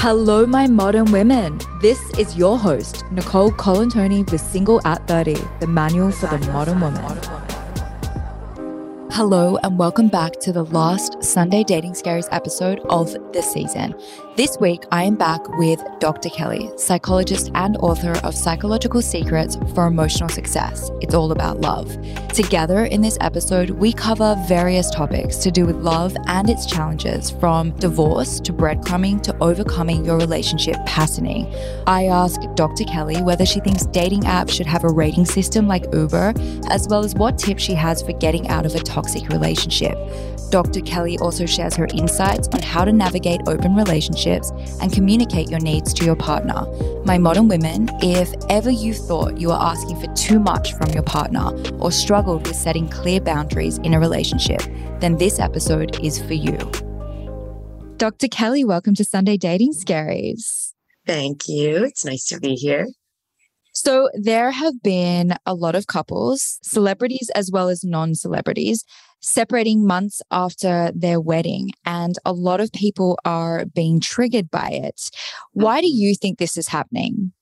Hello, my modern women. This is your host, Nicole Colantoni with Single at 30, the manual for the modern woman. Hello, and welcome back to the last Sunday Dating Scaries episode of the season. This week, I am back with Dr. Kelly, psychologist and author of Psychological Secrets for Emotional Success. It's all about love. Together in this episode, we cover various topics to do with love and its challenges, from divorce to breadcrumbing to overcoming your relationship patterning. I ask Dr. Kelly whether she thinks dating apps should have a rating system like Uber, as well as what tips she has for getting out of a toxic relationship. Dr. Kelly also shares her insights on how to navigate open relationships and communicate your needs to your partner. My modern women, if ever you thought you were asking for too much from your partner or struggled with setting clear boundaries in a relationship, then this episode is for you. Dr. Kelly, welcome to Sunday Dating Scaries. Thank you. It's nice to be here. So, there have been a lot of couples, celebrities as well as non celebrities, separating months after their wedding. And a lot of people are being triggered by it. Why do Mm-hmm. you think this is happening?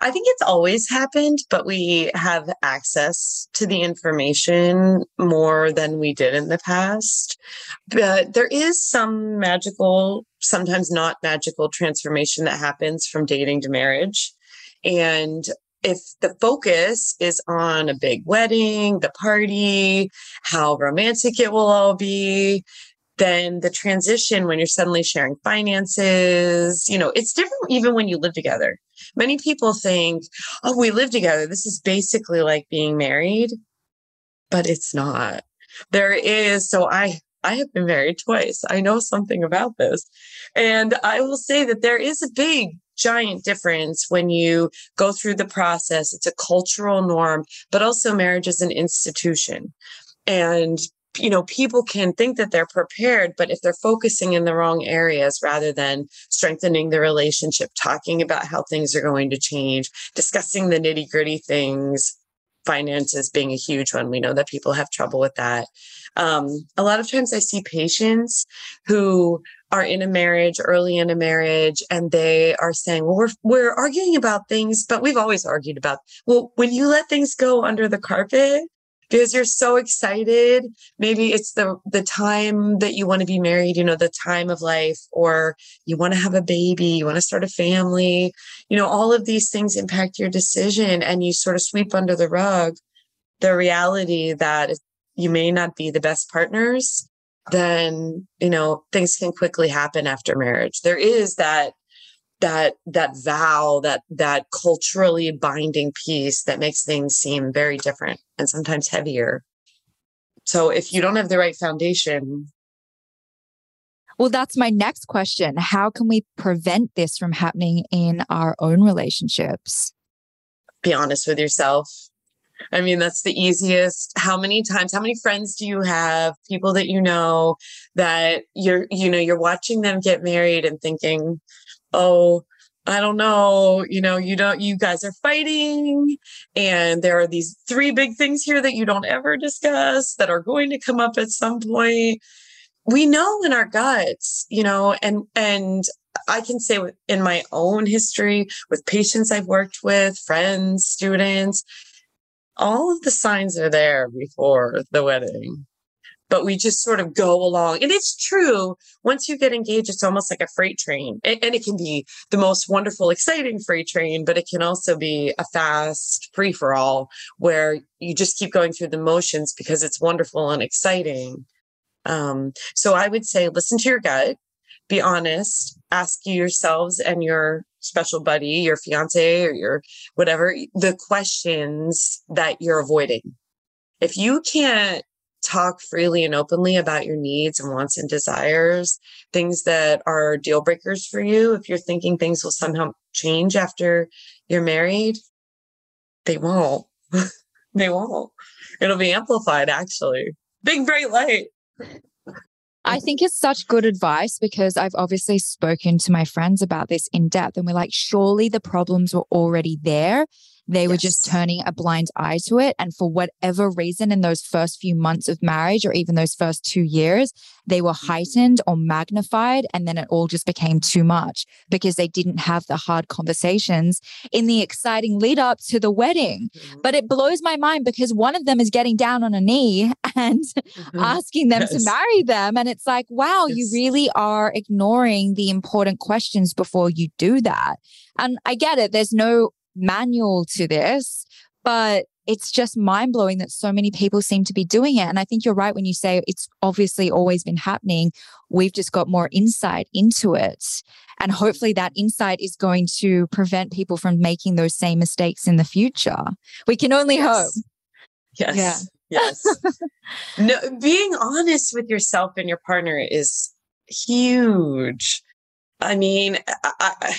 I think it's always happened, but we have access to the information more than we did in the past. But there is some magical, sometimes not magical transformation that happens from dating to marriage. And if the focus is on a big wedding, the party, how romantic it will all be, then the transition when you're suddenly sharing finances, you know, it's different even when you live together. Many people think, oh, we live together. This is basically like being married, but it's not. There is, so I, I have been married twice. I know something about this. And I will say that there is a big, giant difference when you go through the process. It's a cultural norm, but also marriage is an institution. And you know, people can think that they're prepared, but if they're focusing in the wrong areas rather than strengthening the relationship, talking about how things are going to change, discussing the nitty gritty things, finances being a huge one. We know that people have trouble with that. Um, a lot of times I see patients who are in a marriage, early in a marriage, and they are saying, well, we're, we're arguing about things, but we've always argued about, well, when you let things go under the carpet, because you're so excited. Maybe it's the the time that you want to be married you know the time of life or you want to have a baby you want to start a family. You know all of these things impact your decision and you sort of sweep under the rug the reality that you may not be the best partners then you know things can quickly happen after marriage. There is that that that vow that that culturally binding piece that makes things seem very different and sometimes heavier so if you don't have the right foundation Well, that's my next question. How can we prevent this from happening in our own relationships? be honest with yourself i mean that's the easiest how many times how many friends do you have people that you know that you're you know you're watching them get married and thinking oh I don't know, you know, you don't, you guys are fighting, and there are these three big things here that you don't ever discuss that are going to come up at some point. We know in our guts, you know, and, and I can say in my own history with patients I've worked with, friends, students, all of the signs are there before the wedding. But we just sort of go along. And it's true. Once you get engaged, it's almost like a freight train. And it can be the most wonderful, exciting freight train, but it can also be a fast free for all where you just keep going through the motions because it's wonderful and exciting. Um, so I would say listen to your gut, be honest, ask yourselves and your special buddy, your fiance or your whatever, the questions that you're avoiding. If you can't talk freely and openly about your needs and wants and desires, things that are deal breakers for you, if you're thinking things will somehow change after you're married, they won't. they won't. It'll be amplified actually. Big bright light. I think it's such good advice because I've obviously spoken to my friends about this in depth and we're like, surely the problems were already there. They yes. were just turning a blind eye to it. And for whatever reason, in those first few months of marriage or even those first two years, they were mm-hmm. heightened or magnified. And then it all just became too much because they didn't have the hard conversations in the exciting lead up to the wedding. Mm-hmm. But it blows my mind because one of them is getting down on a knee and mm-hmm. asking them yes. to marry them. And it's like, wow, yes. you really are ignoring the important questions before you do that. And I get it. There's no manual to this, but it's just mind blowing that so many people seem to be doing it. And I think you're right when you say it's obviously always been happening. We've just got more insight into it. And hopefully that insight is going to prevent people from making those same mistakes in the future. We can only yes. hope. Yes. Yeah. Yes. no, being honest with yourself and your partner is huge. I mean, I,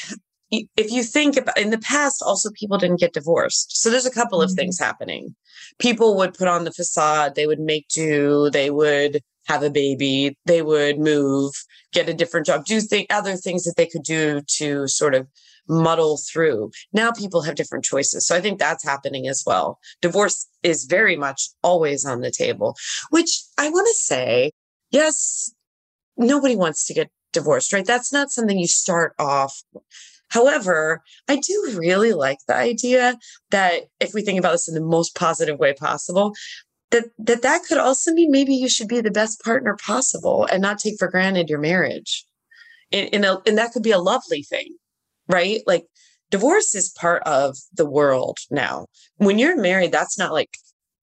if you think about in the past also people didn't get divorced. So there's a couple of mm-hmm. things happening. People would put on the facade they would make do they would have a baby they would move get a different job do think other things that they could do to sort of muddle through. Now people have different choices. So i think that's happening as well. Divorce is very much always on the table which i want to say yes nobody wants to get divorced right? That's not something you start off However, I do really like the idea that if we think about this in the most positive way possible, that that that could also mean maybe you should be the best partner possible and not take for granted your marriage. In, a, and that could be a lovely thing, right? Like divorce is part of the world now. When you're married, that's not like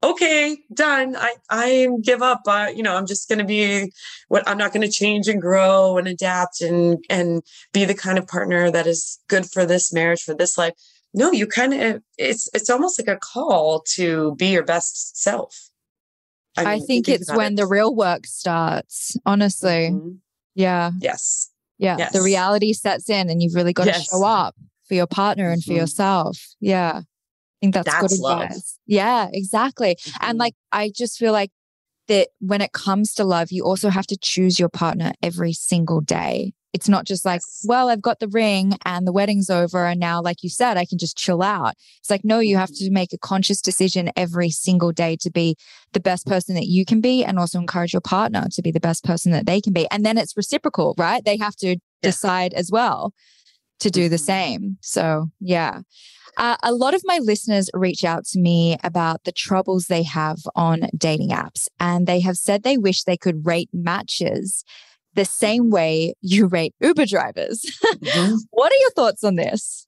okay, done. I, I give up. Uh, you know, I'm just going to be what I'm not going to change and grow and adapt and, and be the kind of partner that is good for this marriage, for this life. No, you kind of, it's, it's almost like a call to be your best self. I, mean, I think, think it's when it. the real work starts, honestly. Mm-hmm. Yeah. Yes. Yeah. Yes. The reality sets in and you've really got yes. to show up for your partner and for mm-hmm. yourself. Yeah think that's, that's good love. advice. Yeah, exactly. Mm-hmm. And like, I just feel like that when it comes to love, you also have to choose your partner every single day. It's not just like, well, I've got the ring and the wedding's over. And now, like you said, I can just chill out. It's like, no, you have mm-hmm. to make a conscious decision every single day to be the best person that you can be and also encourage your partner to be the best person that they can be. And then it's reciprocal, right? They have to yeah. decide as well to do the mm-hmm. same. So, yeah. Uh, a lot of my listeners reach out to me about the troubles they have on dating apps, and they have said they wish they could rate matches the same way you rate Uber drivers. Mm-hmm. what are your thoughts on this?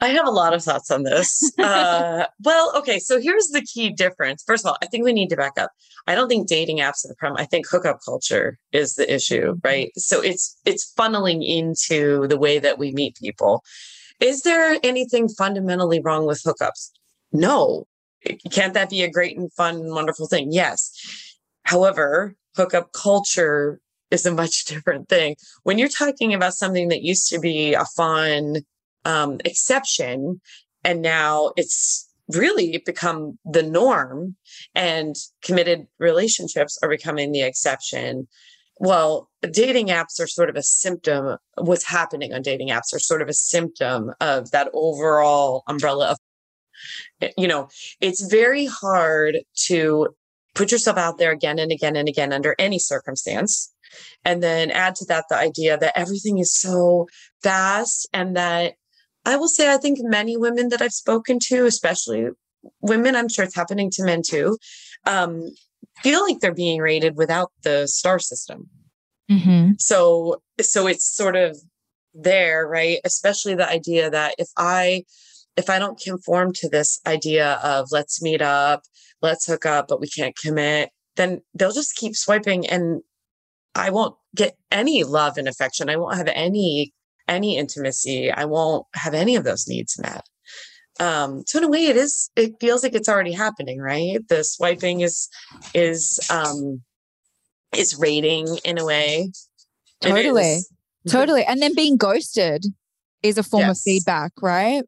I have a lot of thoughts on this. uh, well, okay, so here's the key difference. First of all, I think we need to back up. I don't think dating apps are the problem. I think hookup culture is the issue, right? So it's it's funneling into the way that we meet people. Is there anything fundamentally wrong with hookups? No. Can't that be a great and fun and wonderful thing? Yes. However, hookup culture is a much different thing. When you're talking about something that used to be a fun um, exception, and now it's really become the norm, and committed relationships are becoming the exception well, dating apps are sort of a symptom. What's happening on dating apps are sort of a symptom of that overall umbrella of, eh, you know, it's very hard to put yourself out there again and again and again under any circumstance. And then add to that the idea that everything is so fast and that I will say, I think many women that I've spoken to, especially women, I'm sure it's happening to men too, um, feel like they're being rated without the star system. Mm-hmm. So, so it's sort of there, right? Especially the idea that if I, if I don't conform to this idea of let's meet up, let's hook up, but we can't commit, then they'll just keep swiping and I won't get any love and affection. I won't have any, any intimacy. I won't have any of those needs met um so in a way it is it feels like it's already happening right? The swiping is is um is rating in a way. Totally. totally. And then being ghosted is a form yes. of feedback right?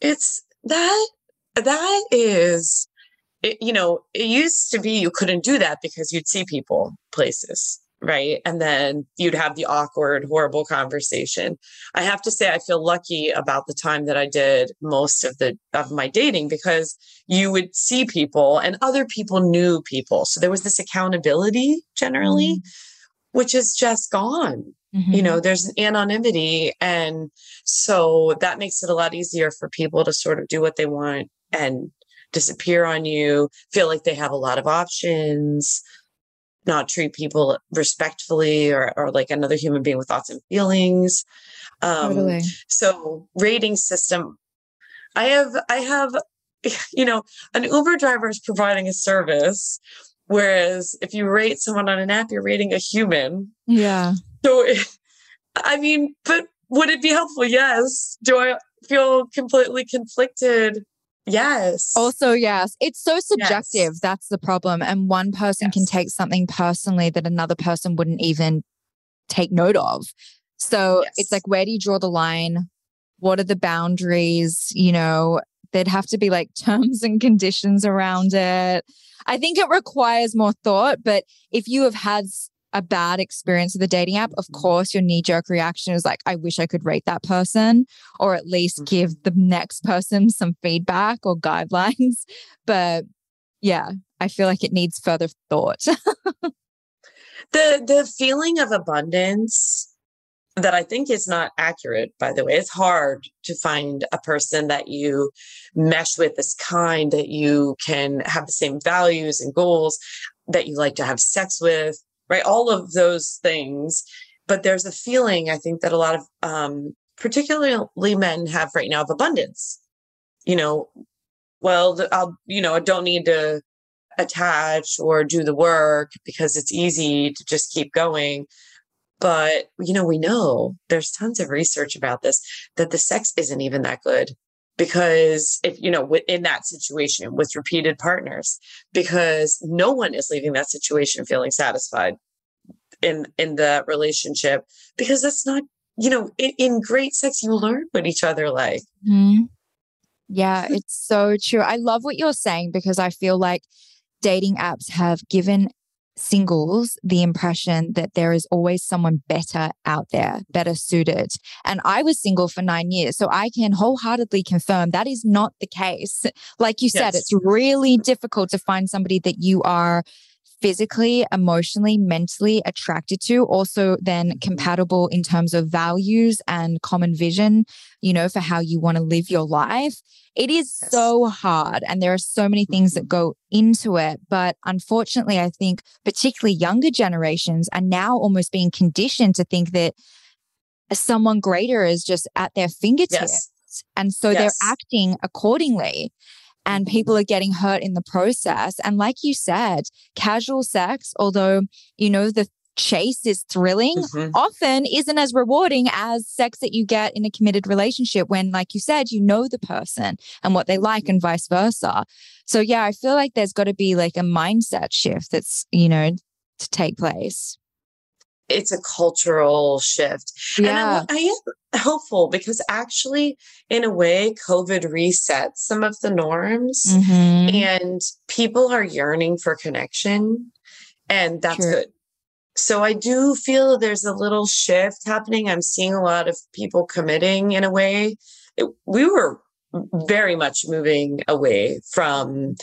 It's that that is it, you know it used to be you couldn't do that because you'd see people places right? And then you'd have the awkward, horrible conversation. I have to say, I feel lucky about the time that I did most of the of my dating because you would see people and other people knew people. So there was this accountability generally, mm-hmm. which is just gone. Mm-hmm. You know, there's an anonymity. And so that makes it a lot easier for people to sort of do what they want and disappear on you, feel like they have a lot of options not treat people respectfully or, or like another human being with thoughts and feelings. Um, totally. So rating system, I have, I have, you know, an Uber driver is providing a service. Whereas if you rate someone on an app, you're rating a human. Yeah. So, I mean, but would it be helpful? Yes. Do I feel completely conflicted Yes. Also, yes. It's so subjective. Yes. That's the problem. And one person yes. can take something personally that another person wouldn't even take note of. So yes. it's like, where do you draw the line? What are the boundaries? You know, there'd have to be like terms and conditions around it. I think it requires more thought. But if you have had a bad experience with a dating app, of course, your knee jerk reaction is like, I wish I could rate that person or at least give mm-hmm. the next person some feedback or guidelines. But yeah, I feel like it needs further thought. the the feeling of abundance that I think is not accurate, by the way. It's hard to find a person that you mesh with this kind, that you can have the same values and goals, that you like to have sex with, right? All of those things. But there's a feeling, I think, that a lot of, um, particularly men have right now of abundance. You know, well, I'll, you know, I don't need to attach or do the work because it's easy to just keep going. But, you know, we know there's tons of research about this that the sex isn't even that good because if you know within that situation with repeated partners because no one is leaving that situation feeling satisfied in in that relationship because that's not you know in, in great sex you learn what each other like mm-hmm. yeah it's so true i love what you're saying because i feel like dating apps have given singles the impression that there is always someone better out there, better suited. And I was single for nine years. So I can wholeheartedly confirm that is not the case. Like you said, it's really difficult to find somebody that you are physically, emotionally, mentally attracted to, also then mm-hmm. compatible in terms of values and common vision, you know, for how you want to live your life. It is yes. so hard and there are so many things that mm-hmm. go into it. But unfortunately, I think particularly younger generations are now almost being conditioned to think that someone greater is just at their fingertips. Yes. And so yes. they're acting accordingly and mm-hmm. people are getting hurt in the process. And like you said, casual sex, although, you know, the chase is thrilling, mm-hmm. often isn't as rewarding as sex that you get in a committed relationship when, like you said, you know the person and what they like and vice versa. So, yeah, I feel like there's got to be like a mindset shift that's, you know, to take place it's a cultural shift. Yeah. And I, I, am hopeful because actually, in a way, COVID resets some of the norms mm-hmm. and people are yearning for connection. And that's True. good. So I do feel there's a little shift happening. I'm seeing a lot of people committing in a way. It, we were very much moving away from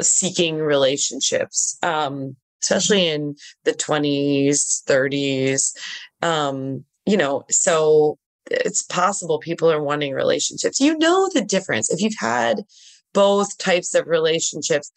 seeking relationships. Um, especially in the 20s, 30s. Um, you know, so it's possible people are wanting relationships. You know the difference. If you've had both types of relationships,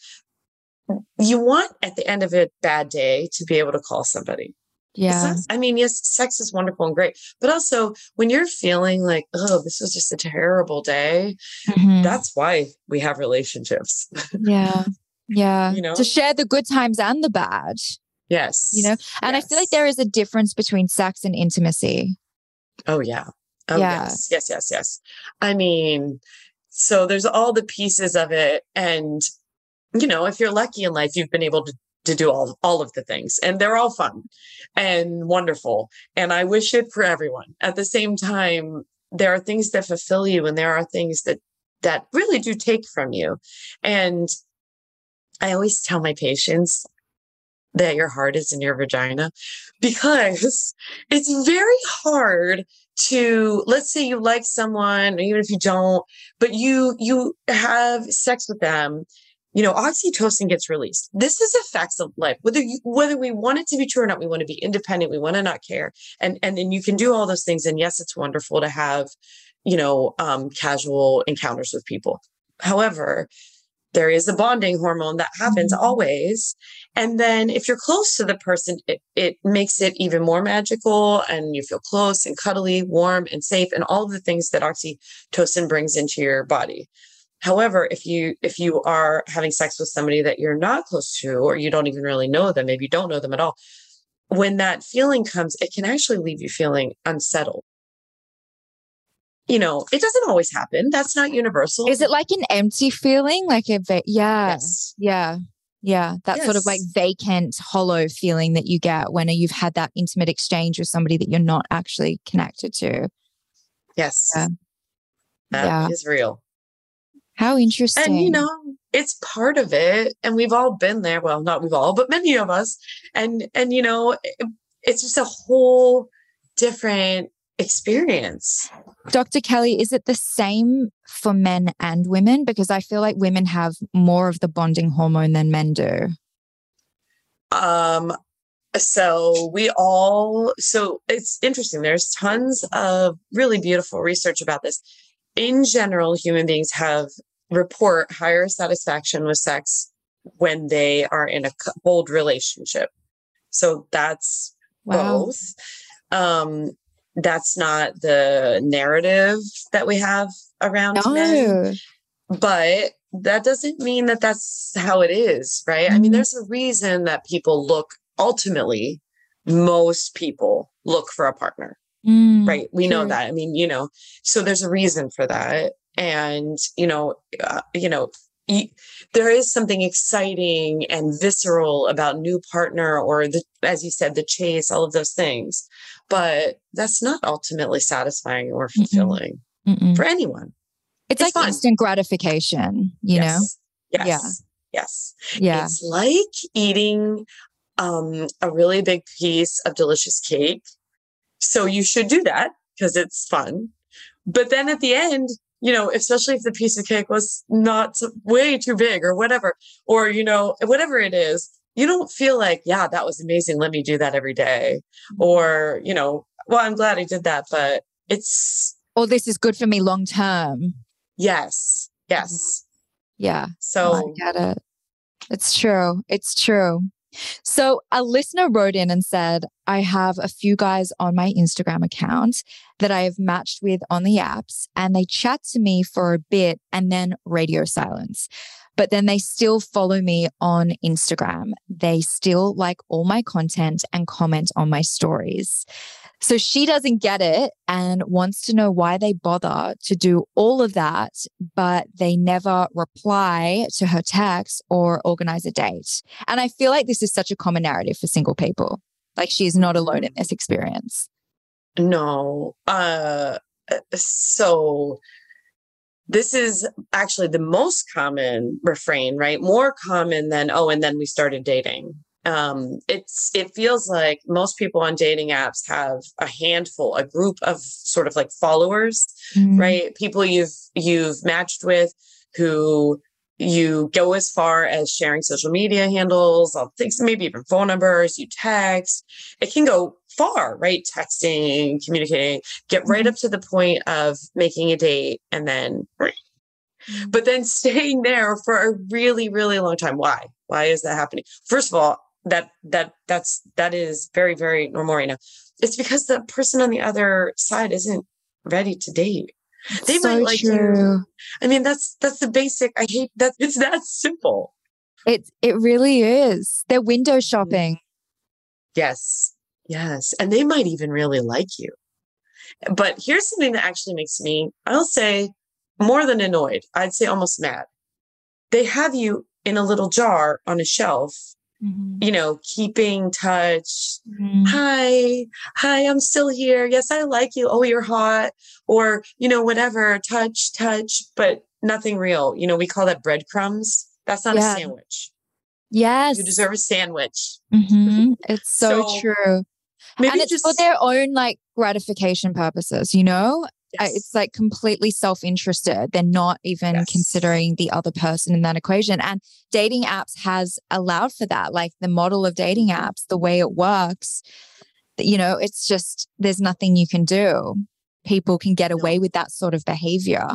you want at the end of a bad day to be able to call somebody. Yeah. I mean, yes, sex is wonderful and great, but also when you're feeling like, oh, this was just a terrible day, mm-hmm. that's why we have relationships. Yeah. Yeah. You know, to share the good times and the bad. Yes. You know, and yes. I feel like there is a difference between sex and intimacy. Oh, yeah. Oh, yeah. yes. Yes, yes, yes. I mean, so there's all the pieces of it. And, you know, if you're lucky in life, you've been able to, to do all, all of the things and they're all fun and wonderful. And I wish it for everyone. At the same time, there are things that fulfill you and there are things that that really do take from you. And I always tell my patients that your heart is in your vagina because it's very hard to let's say you like someone even if you don't but you you have sex with them you know oxytocin gets released. This is a fact of life. Whether you whether we want it to be true or not we want to be independent we want to not care. And and then you can do all those things. And yes it's wonderful to have you know um casual encounters with people. However there is a bonding hormone that happens mm-hmm. always. And then if you're close to the person, it, it makes it even more magical and you feel close and cuddly, warm and safe, and all of the things that oxytocin brings into your body. However, if you if you are having sex with somebody that you're not close to or you don't even really know them, maybe you don't know them at all, when that feeling comes, it can actually leave you feeling unsettled you know, it doesn't always happen. That's not universal. Is it like an empty feeling? Like a, va- yeah, yes. yeah, yeah. That yes. sort of like vacant, hollow feeling that you get when you've had that intimate exchange with somebody that you're not actually connected to. Yes. Yeah. That yeah. is real. How interesting. And you know, it's part of it. And we've all been there. Well, not we've all, but many of us. And and you know, it's just a whole different experience. Dr. Kelly, is it the same for men and women? Because I feel like women have more of the bonding hormone than men do. Um, so we all, so it's interesting. There's tons of really beautiful research about this. In general, human beings have report higher satisfaction with sex when they are in a cold relationship. So that's wow. both. Um, that's not the narrative that we have around no. men. But that doesn't mean that that's how it is, right? Mm-hmm. I mean, mm-hmm. there's a reason that people look ultimately, most people look for a partner, mm, right? We know that. I mean, you know, so there's a reason for that. And, you know, uh, you know, there is something exciting and visceral about new partner or the as you said the chase all of those things but that's not ultimately satisfying or fulfilling Mm-mm. Mm-mm. for anyone it's, it's like fun. instant gratification you yes. know yes yeah yes yeah it's like eating um, a really big piece of delicious cake so you should do that because it's fun but then at the end you know, especially if the piece of cake was not way too big or whatever, or, you know, whatever it is, you don't feel like, yeah, that was amazing. Let me do that every day. Mm-hmm. Or, you know, well, I'm glad I did that, but it's. Or this is good for me long term. Yes. Yes. Yeah. So oh, I get it. It's true. It's true. So a listener wrote in and said, I have a few guys on my Instagram account that I have matched with on the apps, and they chat to me for a bit and then radio silence. But then they still follow me on Instagram. They still like all my content and comment on my stories. So she doesn't get it and wants to know why they bother to do all of that, but they never reply to her text or organize a date. And I feel like this is such a common narrative for single people. Like she is not alone in this experience. No. Uh so this is actually the most common refrain, right? More common than, oh, and then we started dating um, it's it feels like most people on dating apps have a handful a group of sort of like followers mm-hmm. right people you've you've matched with who you go as far as sharing social media handles all things maybe even phone numbers you text it can go far right? Texting communicating get right mm-hmm. up to the point of making a date and then mm-hmm. but then staying there for a really really long time. Why? Why is that happening? First of all that that that's that is very very normal right now. It's because the person on the other side isn't ready to date. They so might like true. you i mean that's that's the basic i hate that it's that simple. It it really is. They're window mm. shopping. Yes yes and they might even really like you but here's something that actually makes me i'll say more than annoyed i'd say almost mad they have you in a little jar on a shelf Mm-hmm. you know, keeping touch. Mm-hmm. Hi, hi, I'm still here. Yes, I like you. Oh, you're hot. Or, you know, whatever, touch, touch, but nothing real. You know, we call that breadcrumbs. That's not yeah. a sandwich. Yes. You deserve a sandwich. Mm-hmm. It's so, so, true. Maybe and it's just for their own like gratification purposes, you know? Yes. It's like completely self interested. They're not even yes. considering the other person in that equation. And dating apps has allowed for that. Like the model of dating apps, the way it works, you know, it's just there's nothing you can do. People can get away with that sort of behavior.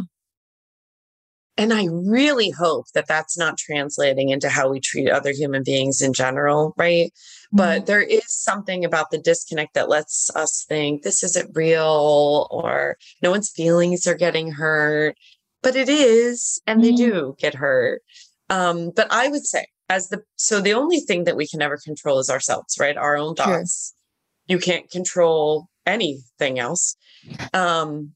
And I really hope that that's not translating into how we treat other human beings in general, right? Mm-hmm. But there is something about the disconnect that lets us think this isn't real or no one's feelings are getting hurt. But it is, and mm-hmm. they do get hurt. Um, but I would say, as the so the only thing that we can ever control is ourselves, right? Our own thoughts. Sure. You can't control anything else. Um,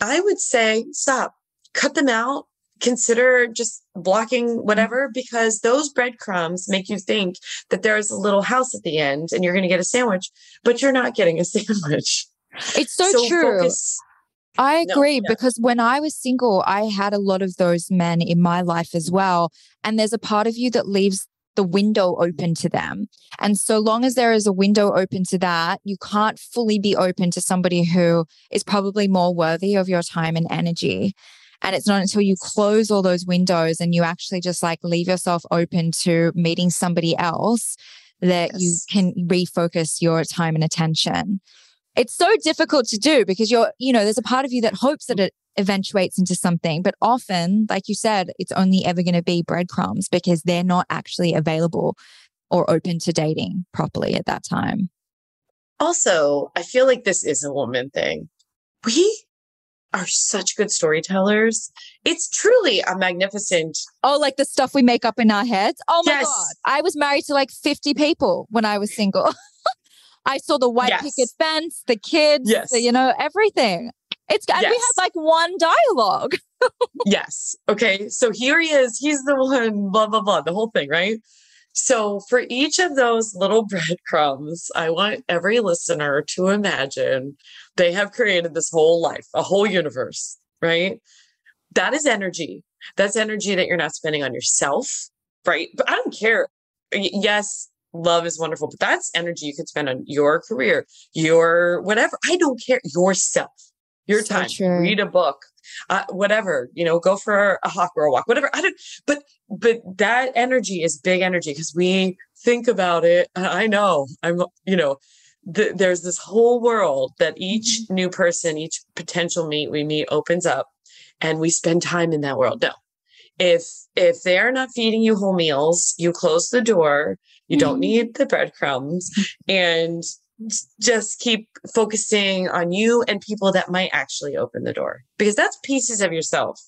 I would say stop, cut them out, consider just blocking whatever because those breadcrumbs make you think that there's a little house at the end and you're going to get a sandwich, but you're not getting a sandwich. It's so, so true. Focus. I agree no, because when I was single, I had a lot of those men in my life as well. And there's a part of you that leaves the window open to them. And so long as there is a window open to that, you can't fully be open to somebody who is probably more worthy of your time and energy. And it's not until you close all those windows and you actually just like leave yourself open to meeting somebody else that yes. you can refocus your time and attention. It's so difficult to do because you're, you know, there's a part of you that hopes that it eventuates into something. But often, like you said, it's only ever going to be breadcrumbs because they're not actually available or open to dating properly at that time. Also, I feel like this is a woman thing. We are such good storytellers. It's truly a magnificent. Oh, like the stuff we make up in our heads. Oh my yes. God. I was married to like 50 people when I was single. I saw the white yes. picket fence, the kids, yes. The, you know, everything. It's and yes. we had like one dialogue. yes. Okay. So here he is. He's the one, blah, blah, blah, the whole thing, right? So, for each of those little breadcrumbs, I want every listener to imagine they have created this whole life, a whole universe, right? That is energy. That's energy that you're not spending on yourself, right? But I don't care. Yes, love is wonderful, but that's energy you could spend on your career, your whatever. I don't care. Yourself, your so time. True. Read a book, uh, whatever, you know, go for a hawk or a walk, whatever. I don't, but, but that energy is big energy because we think about it. I know I'm, you know, th- there's this whole world that each mm-hmm. new person, each potential meet we meet opens up and we spend time in that world. No, if if they're not feeding you whole meals you close the door you don't mm-hmm. need the breadcrumbs and just keep focusing on you and people that might actually open the door because that's pieces of yourself.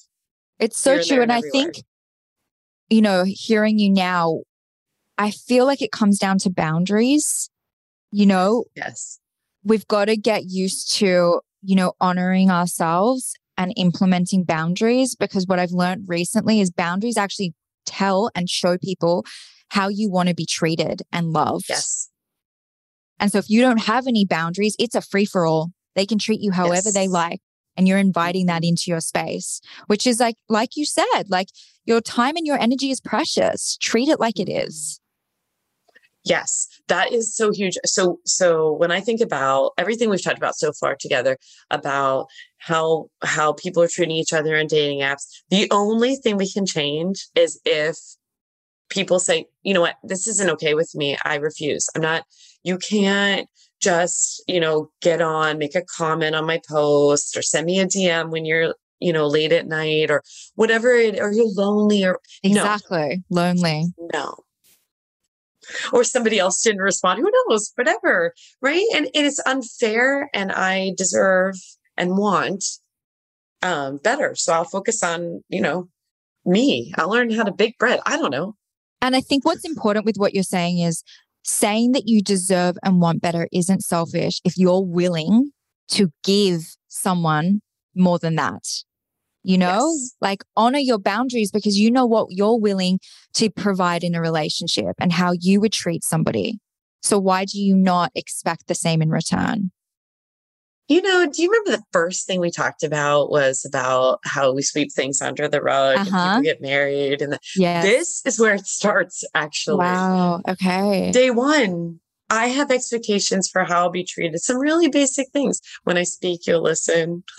It's so true. And, and I think, you know, hearing you now, I feel like it comes down to boundaries. You know, yes, we've got to get used to, you know, honoring ourselves and implementing boundaries because what I've learned recently is boundaries actually tell and show people how you want to be treated and loved. Yes. And so if you don't have any boundaries, it's a free for all. They can treat you however yes. they like. And you're inviting that mm-hmm. into your space, which is like, like you said, like your time and your energy is precious. Treat it like it is. Yes, that is so huge. So, so when I think about everything we've talked about so far together about how how people are treating each other in dating apps, the only thing we can change is if people say, you know what, this isn't okay with me. I refuse. I'm not you can't just, you know, get on, make a comment on my post or send me a DM when you're, you know, late at night or whatever it or you're lonely or exactly no. lonely. No. Or somebody else didn't respond. Who knows? Whatever. Right. And, and it's unfair and I deserve and want um better. So I'll focus on, you know, me. I'll learn how to bake bread. I don't know. And I think what's important with what you're saying is saying that you deserve and want better isn't selfish if you're willing to give someone more than that. You know, yes. like honor your boundaries because you know what you're willing to provide in a relationship and how you would treat somebody. So why do you not expect the same in return? You know, do you remember the first thing we talked about was about how we sweep things under the rug and Uh-huh. people get married and the, Yeah. this is where it starts actually. Wow. Okay. Day one, I have expectations for how I'll be treated. Some really basic things. When I speak, you'll listen.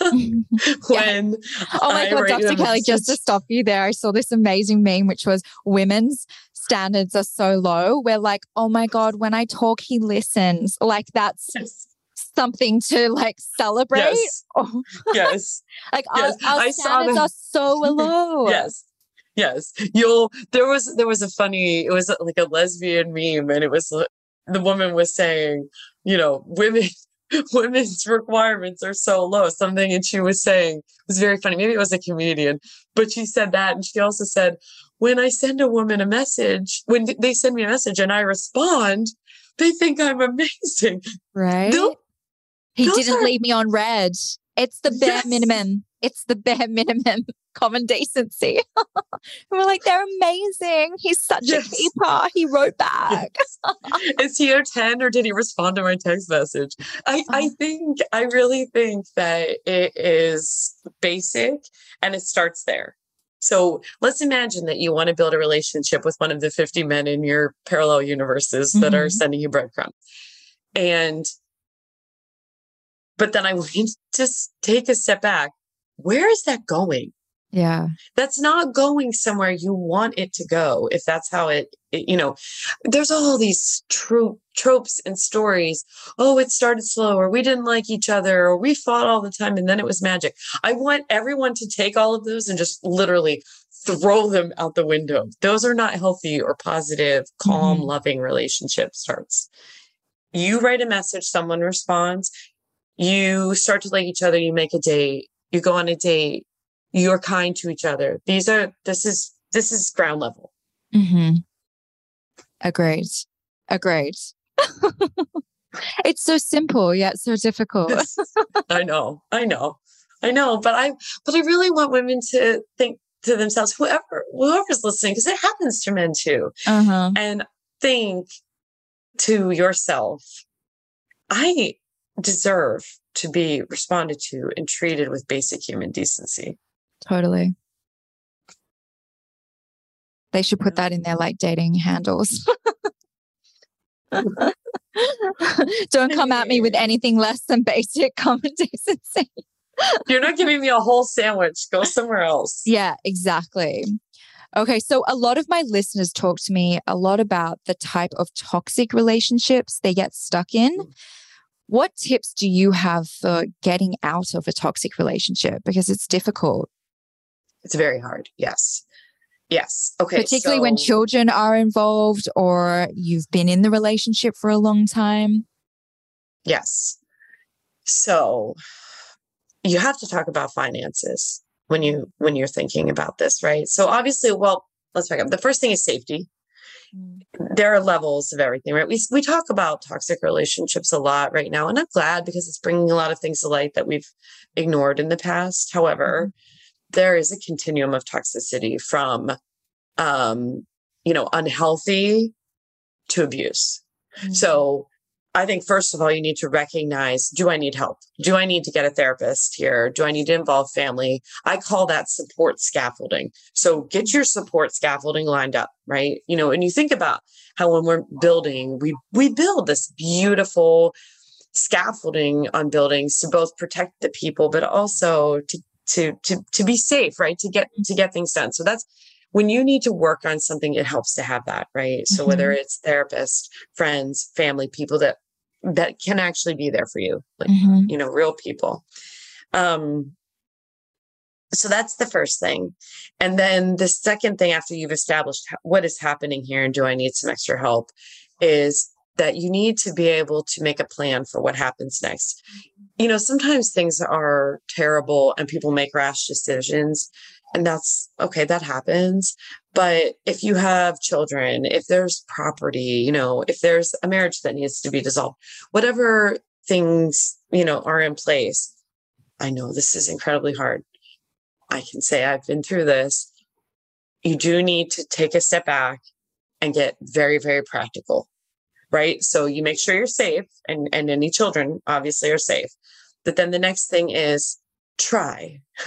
when Oh my I God, Dr. Kelly, just to stop you there, I saw this amazing meme, which was women's standards are so low. We're like, oh my God, when I talk, he listens. Like that's Yes. something to like celebrate. Yes. Oh, Yes. like Yes, our, our I saw standards are so low. yes yes you'll there was there was a funny it was like a lesbian meme and it was the woman was saying you know women women's requirements are so low something and she was saying it was very funny maybe it was a comedian but she said that and she also said when i send a woman a message when they send me a message and i respond they think i'm amazing Right? Tho- he didn't are- leave me on read. It's the bare Yes. minimum. It's the bare minimum common decency. and we're like, they're amazing. He's such Yes. a keeper. He wrote back. is he a 10 or did he respond to my text message i i Uh-huh. think i really think that it is basic and it starts there so let's imagine that you want to build a relationship with one of the 50 men in your parallel universes that are Mhm. sending you breadcrumbs and but then i you to just take a step back. Where is that going? Yeah. that's not going somewhere you want it to go if that's how it, it- you know there's all these tro- tropes and stories. Oh it started slow or we didn't like each other or we fought all the time and then it was magic. I want everyone to take all of those and just literally throw them out the window. Those are not healthy or positive calm Mhm. loving relationship starts. You write a message someone responds you start to like each other you make a date you go on a date you're kind to each other these are this is this is ground level Mm-hmm. Agreed. Agreed. it's so simple yet so difficult. I know i know i know but i but i really want women to think to themselves whoever whoever's listening because it happens to men too Uh-huh. and think to yourself i deserve to be responded to and treated with basic human decency Totally. They should put that in their like dating handles. Don't come at me with anything less than basic common decency. you're not giving me a whole sandwich go somewhere else Yeah, exactly. Okay, so a lot of my listeners talk to me a lot about the type of toxic relationships they get stuck in. Hmm. What tips do you have for getting out of a toxic relationship? Because it's difficult, it's very hard yes yes okay particularly when children are involved or you've been in the relationship for a long time. Yes. So you have to talk about finances when you when you're thinking about this, right? So obviously, well, let's back up. The first thing is safety. There are levels of everything, right? We we talk about toxic relationships a lot right now, and I'm glad because it's bringing a lot of things to light that we've ignored in the past. However, there is a continuum of toxicity from um, you know, unhealthy to abuse. Mm-hmm. So I think first of all, you need to recognize, do I need help? Do I need to get a therapist here? Do I need to involve family? I call that support scaffolding. So get your support scaffolding lined up, right? You know, and you think about how when we're building, we we build this beautiful scaffolding on buildings to both protect the people, but also to to to to be safe, right? To get to get things done. So that's when you need to work on something, it helps to have that, right? So whether mm-hmm. it's therapist, friends, family, people that that can actually be there for you, like Mhm. you know, real people. Um, so that's the first thing. And then the second thing after you've established what is happening here and do I need some extra help is that you need to be able to make a plan for what happens next. You know, sometimes things are terrible and people make rash decisions and that's okay that happens. But if you have children if there's property you know if there's a marriage that needs to be dissolved whatever things you know are in place i know this is incredibly hard. I can say i've been through this. You do need to take a step back and get very very practical right? So you make sure you're safe and and any children obviously are safe. But then the next thing is try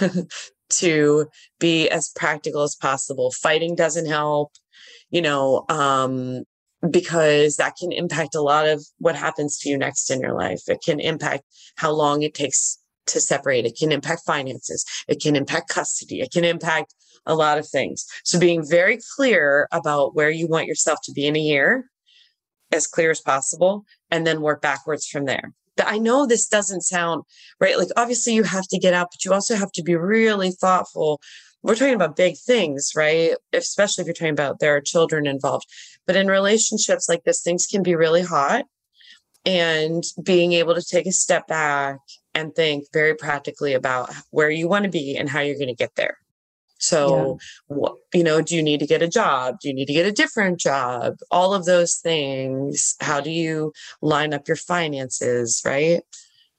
to be as practical as possible. Fighting doesn't help, you know, um, because that can impact a lot of what happens to you next in your life. It can impact how long it takes to separate. It can impact finances. It can impact custody. It can impact a lot of things. So being very clear about where you want yourself to be in a year, as clear as possible, and then work backwards from there. I know this doesn't sound right. Like, obviously, you have to get out, but you also have to be really thoughtful. We're talking about big things, right? Especially if you're talking about there are children involved. But in relationships like this, things can be really hot. And being able to take a step back and think very practically about where you want to be and how you're going to get there. So, yeah. you know, do you need to get a job? Do you need to get a different job? All of those things. How do you line up your finances, right?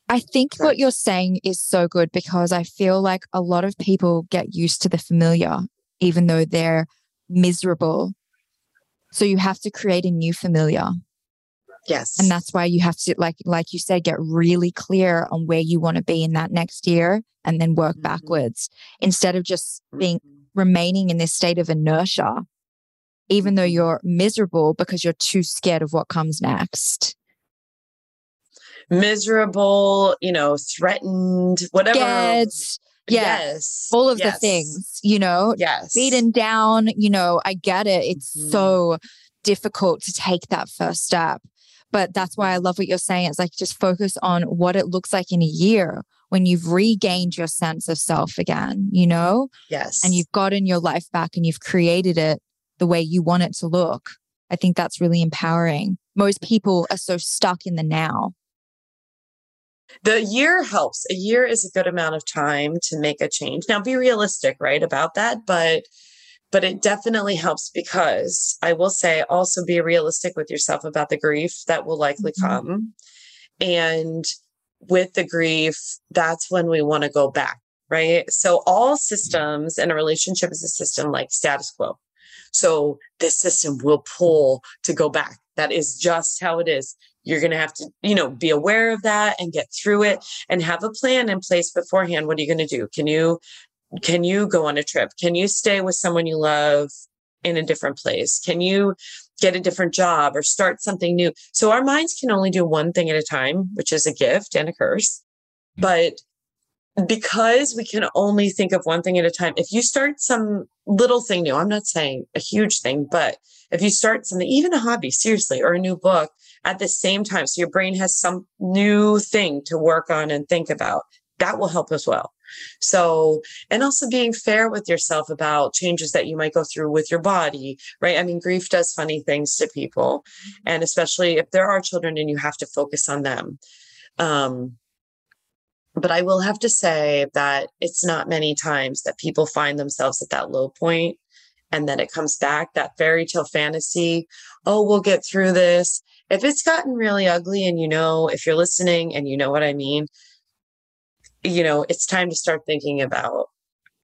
I think what you're saying is so good because I feel like a lot of people get used to the familiar, even though they're miserable. So you have to create a new familiar. Yes. And that's why you have to, like, like you said, get really clear on where you want to be in that next year and then work mm-hmm. backwards instead of just being mm-hmm. remaining in this state of inertia, even though mm-hmm. you're miserable because you're too scared of what comes next. Miserable, you know, threatened, whatever. Scared. Yeah. Yes. All of yes. the things, you know, yes. beaten down, you know, I get it. It's mm-hmm. so difficult to take that first step. But that's why I love what you're saying. It's like just focus on what it looks like in a year when you've regained your sense of self again, you know? Yes. And you've gotten your life back and you've created it the way you want it to look. I think that's really empowering. Most people are so stuck in the now. The year helps. A year is a good amount of time to make a change. Now be realistic, right, about that, but but it definitely helps because I will say also be realistic with yourself about the grief that will likely mm-hmm. come. And with the grief, that's when we want to go back, right? So all systems in a relationship is a system like status quo. So this system will pull to go back. That is just how it is. You're going to have to, you know, be aware of that and get through it and have a plan in place beforehand. What are you going to do? Can you can you go on a trip? Can you stay with someone you love in a different place? Can you get a different job or start something new? So our minds can only do one thing at a time, which is a gift and a curse. Mm-hmm. But because we can only think of one thing at a time, if you start some little thing new, I'm not saying a huge thing, but if you start something, even a hobby, seriously, or a new book at the same time, so your brain has some new thing to work on and think about, that will help as well. So, and also being fair with yourself about changes that you might go through with your body, right? I mean, grief does funny things to people, and especially if there are children and you have to focus on them. Um, but I will have to say that it's not many times that people find themselves at that low point and then it comes back that fairy tale fantasy. Oh, we'll get through this. If it's gotten really ugly and you know, if you're listening and you know what I mean, you know, it's time to start thinking about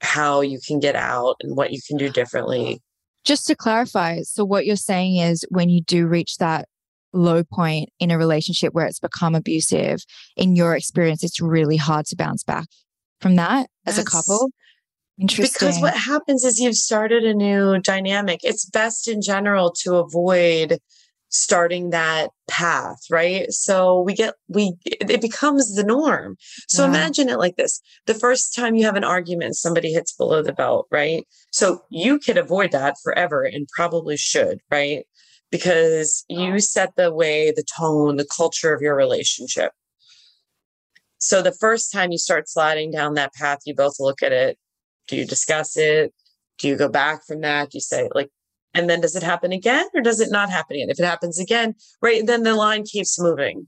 how you can get out and what you can do differently. Just to clarify, so what you're saying is when you do reach that low point in a relationship where it's become abusive, in your experience, it's really hard to bounce back from that as a couple. Interesting. Because what happens is you've started a new dynamic. It's best in general to avoid starting that path right? So we get we it becomes the norm. So yeah. imagine it like this. The first time you have an argument somebody hits below the belt right? So you could avoid that forever and probably should right? Because you set the way the tone the culture of your relationship. So the first time you start sliding down that path you both look at it. Do you discuss it? Do you go back from that? Do you say like and then does it happen again or does it not happen again? If it happens again, right, then the line keeps moving.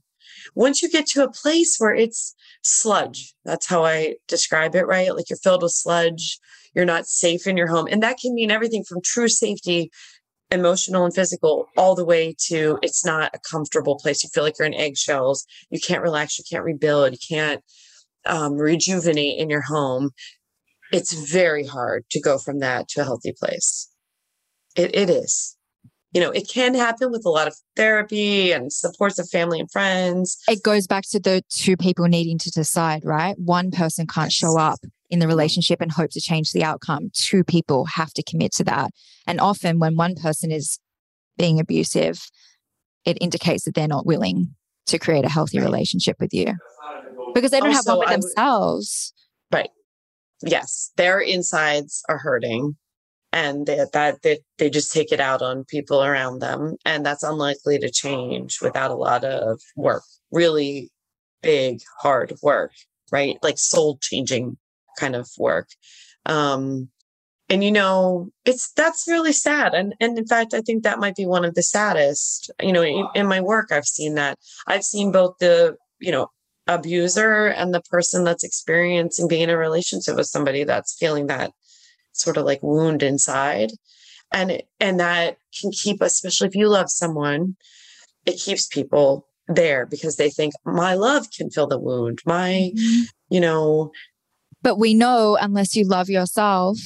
Once you get to a place where it's sludge, that's how I describe it, right? Like you're filled with sludge, you're not safe in your home. And that can mean everything from true safety, emotional and physical, all the way to it's not a comfortable place. You feel like you're in eggshells. You can't relax, you can't rebuild, you can't um, rejuvenate in your home. It's very hard to go from that to a healthy place. It, it is. you know, it can happen with a lot of therapy and supports of family and friends. It goes back to the two people needing to decide, right? One person can't show up in the mm-hmm. relationship and hope to change the outcome. Two people have to commit to that. And often when one person is being abusive, it indicates that they're not willing to create a healthy right. relationship with you because they don't also, have one for themselves. right. Yes. Their insides are hurting and they, that they, they just take it out on people around them and that's unlikely to change without a lot of work really big hard work right? Like soul changing kind of work. Um and you know it's that's really sad and and in fact i think that might be one of the saddest you know in, in my work i've seen that. I've seen both the you know abuser and the person that's experiencing being in a relationship with somebody that's feeling that sort of like wound inside and it, and that can keep us especially if you love someone it keeps people there because they think my love can fill the wound my mm-hmm. you know but we know unless you love yourself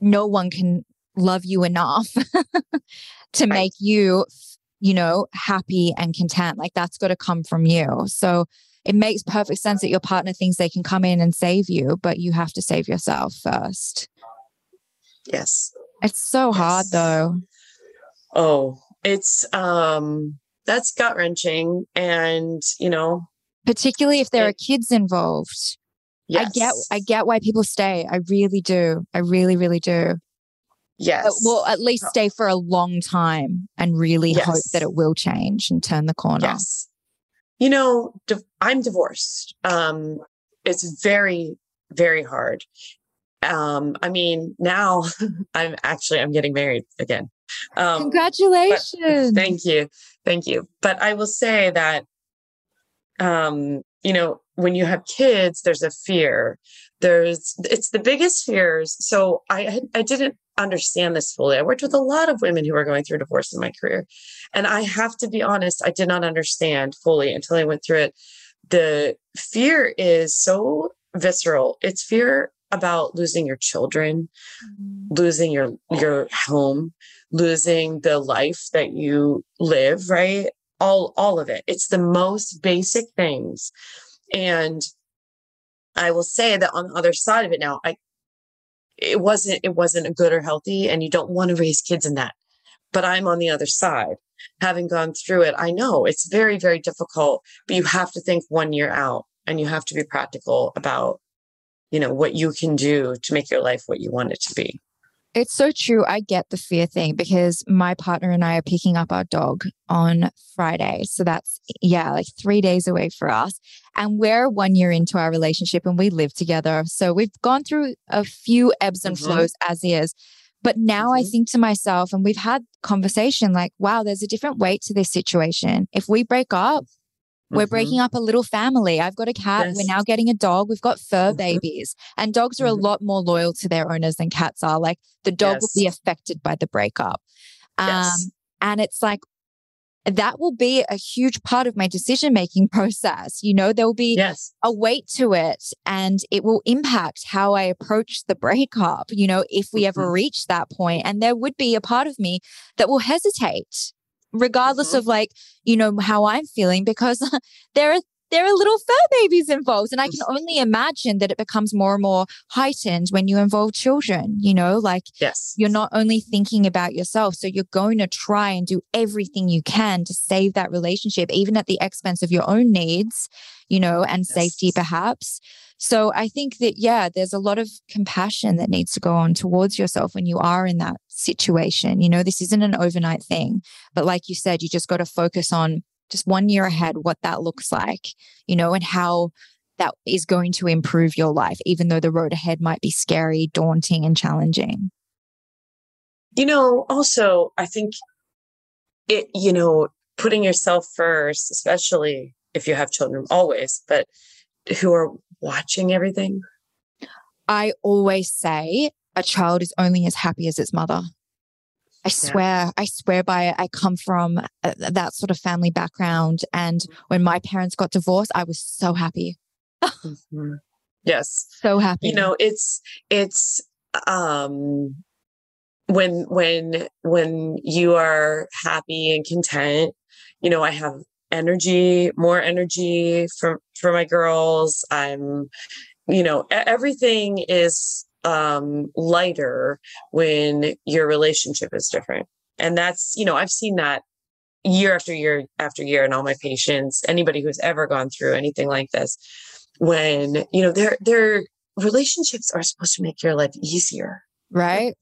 no one can love you enough to right. make you you know happy and content like that's got to come from you so it makes perfect sense that your partner thinks they can come in and save you, but you have to save yourself first. Yes. It's so yes. hard though. Oh, it's um that's gut wrenching and you know particularly if there it, are kids involved. Yes. I get I get why people stay. I really do. I really, really do. Yes. Well, at least stay for a long time and really yes. hope that it will change and turn the corner. Yes you know, I'm divorced. Um, it's very, very hard. Um, I mean, now I'm actually I'm getting married again. Um, Congratulations! Thank you, thank you. But I will say that, um, you know, when you have kids, there's a fear. There's it's the biggest fears. So I I didn't understand this fully. I worked with a lot of women who were going through divorce in my career. And I have to be honest, I did not understand fully until I went through it. The fear is so visceral. It's fear about losing your children, mm-hmm. losing your your home, losing the life that you live, right? All all of it. It's the most basic things. And I will say that on the other side of it now, I it wasn't it wasn't a good or healthy and you don't want to raise kids in that. But i'm on the other side. Having gone through it i know it's very very difficult but you have to think one year out and you have to be practical about you know what you can do to make your life what you want it to be it's so true. I get the fear thing because my partner and I are picking up our dog on Friday. So that's, yeah, like three days away for us. And we're one year into our relationship and we live together. So we've gone through a few ebbs and mm-hmm. flows as is. But now mm-hmm. I think to myself, and we've had conversation like, wow, there's a different weight to this situation. If we break up, we're mm-hmm. breaking up a little family. I've got a cat. Yes. We're now getting a dog. We've got fur mm-hmm. babies. And dogs are a mm-hmm. lot more loyal to their owners than cats are. Like the dog yes. will be affected by the breakup. Um, yes. And it's like, that will be a huge part of my decision making process. You know, there will be yes. a weight to it and it will impact how I approach the breakup, you know, if we ever mm-hmm. reach that point. And there would be a part of me that will hesitate regardless mm-hmm. of like, you know, how I'm feeling, because there are there are little fur babies involved. And I can only imagine that it becomes more and more heightened when you involve children, you know, like yes. you're not only thinking about yourself. So you're going to try and do everything you can to save that relationship, even at the expense of your own needs, you know, and yes. safety perhaps. So I think that, yeah, there's a lot of compassion that needs to go on towards yourself when you are in that situation. You know, this isn't an overnight thing, but like you said, you just got to focus on just one year ahead, what that looks like, you know, and how that is going to improve your life, even though the road ahead might be scary, daunting, and challenging. You know, also, I think it, you know, putting yourself first, especially if you have children, always, but who are watching everything? I always say a child is only as happy as its mother. I swear, yeah. I swear by it. I come from uh, that sort of family background. And when my parents got divorced, I was so happy. mm-hmm. Yes. So happy. You know, it's, it's, um, when when when you are happy and content you know i have energy more energy for for my girls i'm you know everything is um lighter when your relationship is different. And that's you know i've seen that year after year after year in all my patients anybody who's ever gone through anything like this when you know their their relationships are supposed to make your life easier. Right.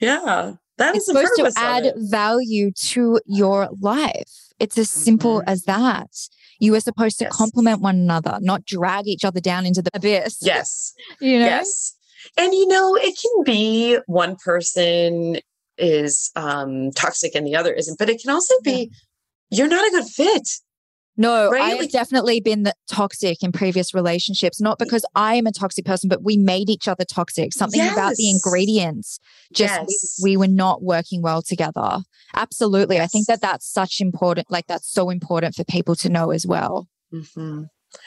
Yeah. That it's is supposed to add value to your life. It's as simple mm-hmm. as that. You are supposed to yes. complement one another not drag each other down into the abyss. Yes. You know? Yes and you know it can be one person is um, toxic and the other isn't. But it can also be you're not a good fit. No, right? I've like, definitely been the toxic in previous relationships, not because I am a toxic person, but we made each other toxic. Something yes. about the ingredients, just yes. we, we, were not working well together. Absolutely. Yes. I think that that's such important, like that's so important for people to know as well. Mm-hmm.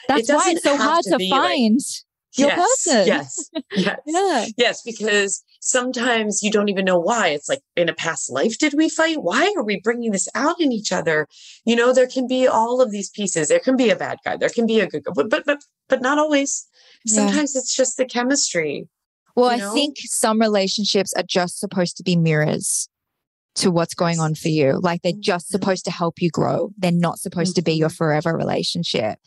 That's it why it's so hard to, to find. Like, your yes, person. Yes. Yes. yeah. Yes, because sometimes you don't even know why. It's like in a past life, did we fight? Why are we bringing this out in each other? You know, there can be all of these pieces. There can be a bad guy. There can be a good guy, but but but, but not always. Sometimes yeah. it's just the chemistry. Well, I know? think some relationships are just supposed to be mirrors to what's going on for you. Like they're just mm-hmm. supposed to help you grow. They're not supposed to be your mm-hmm. forever relationship